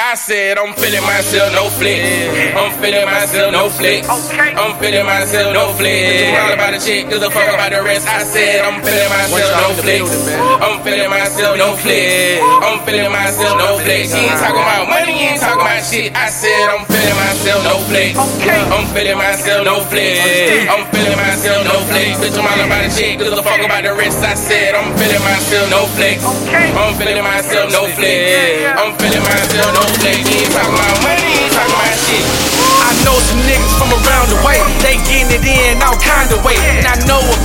I said I'm feeling myself, no flex. I'm feeling myself, no flex. I'm feeling myself, no flex. All about the chick, cause the fuck about the rest. I said I'm feeling myself, no flex. I'm feeling myself, no flex. I'm feeling myself, no flex. He ain't talking about money, he ain't talking about shit. I said I'm feeling myself, no flex. I'm feeling myself, no flex. I'm feeling myself, no flex. Bitch, I'm all about the chick, cause the fuck about the rest. I said I'm feeling myself, no flex. I'm feeling myself, no flex. I'm feeling myself, no I know some niggas from around the way, they getting it in all kind of way. And I know a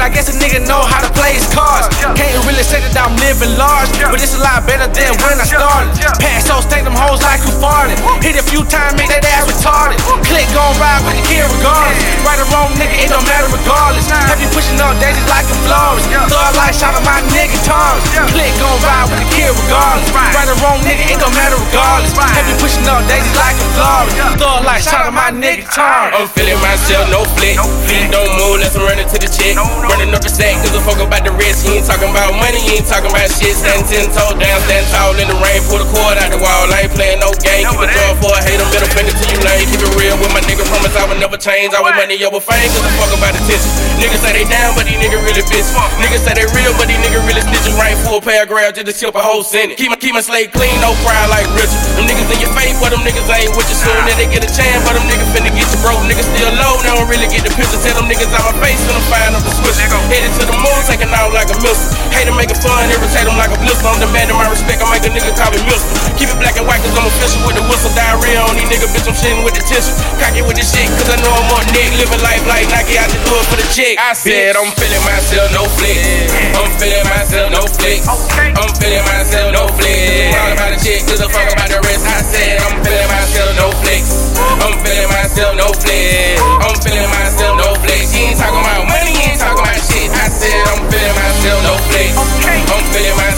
I guess a nigga know how to play his cards. Can't really say that I'm living large, but it's a lot better than when I started. Pass those stank them hoes like you farted. Hit a few times, make that ass retarded. Click gon' ride with the kid regardless. Right or wrong, nigga, it don't matter regardless. Have you pushing up daisies like a florist? Thug light shot of my nigga Taurus. Click gon' ride with the kid regardless. Right or wrong, nigga, it don't matter regardless. Have you pushing my nigga Taurus. I'm feeling myself, no flex. Feet don't move, let's run into the check. Running up the sack, cause the fuck about the rest. He ain't talking about money, he ain't talking about shit. Stand ten toes down, stand tall in the rain. Pull the cord out the wall, I ain't playing no game. Keep it joy for a hater, middle finger to you lame. Keep it real with my nigga, promise I would never change. I Always money over fame, cause the fuck about the attention. Niggas say they down, but these niggas really bitch. Niggas say they real, but these niggas really snitching. Right full paragraph just to skip a whole sentence. Keep my, keep my slate clean, no cry like Richard. Them niggas in your face, but them niggas ain't with you soon. Then they get a chance, but them niggas finna get you broke. Niggas still low, they don't really get the picture. Tell them niggas out my face, finna find up the switch. Headed to the moon, taking out like a missile. Hate to make it fun, irritate them like a blister. I'm demanding my respect, I make a nigga call me Milton. Keep it black and white, cause I'm official with the whistle. Diarrhea on these niggas, bitch, I'm shitting with the tissue. Cocky with this shit, cause I know I'm on neck. Living life like Nike, I just do it for the check. I said I'm feeling myself, no flex. I'm feeling myself, no flex. I'm feeling myself, no flex. All about the chick, cause the fuck about the I'm